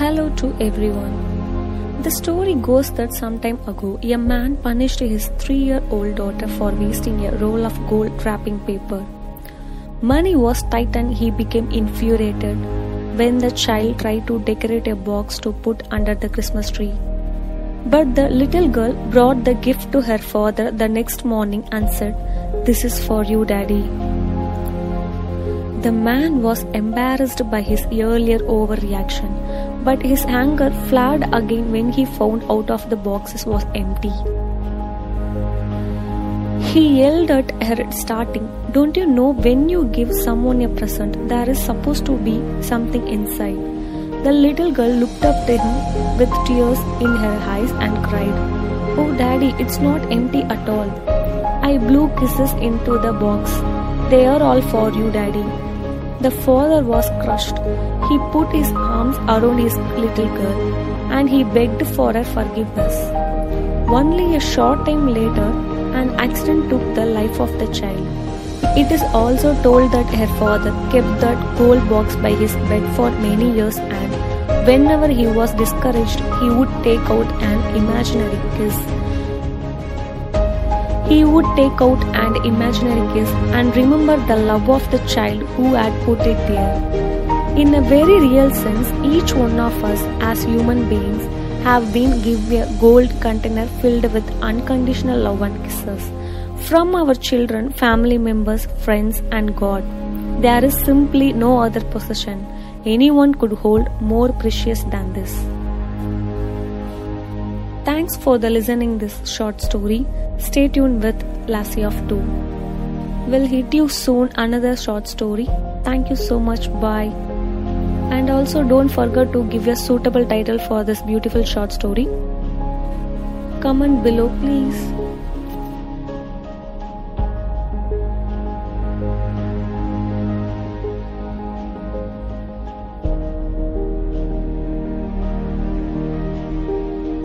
Hello to everyone. The story goes that some time ago, a man punished his three year old daughter for wasting a roll of gold wrapping paper. Money was tight and he became infuriated when the child tried to decorate a box to put under the Christmas tree. But the little girl brought the gift to her father the next morning and said, This is for you, daddy. The man was embarrassed by his earlier overreaction, but his anger flared again when he found out of the boxes was empty. He yelled at her starting, Don't you know when you give someone a present, there is supposed to be something inside? The little girl looked up to him with tears in her eyes and cried, Oh, daddy, it's not empty at all. I blew kisses into the box. They are all for you, daddy. The father was crushed. He put his arms around his little girl and he begged for her forgiveness. Only a short time later, an accident took the life of the child. It is also told that her father kept that gold box by his bed for many years and whenever he was discouraged, he would take out an imaginary kiss. He would take out an imaginary kiss and remember the love of the child who had put it there. In a very real sense, each one of us as human beings have been given a gold container filled with unconditional love and kisses from our children, family members, friends, and God. There is simply no other possession anyone could hold more precious than this. Thanks for the listening this short story. Stay tuned with Lassie of 2. We'll hit you soon another short story. Thank you so much. Bye. And also don't forget to give a suitable title for this beautiful short story. Comment below please.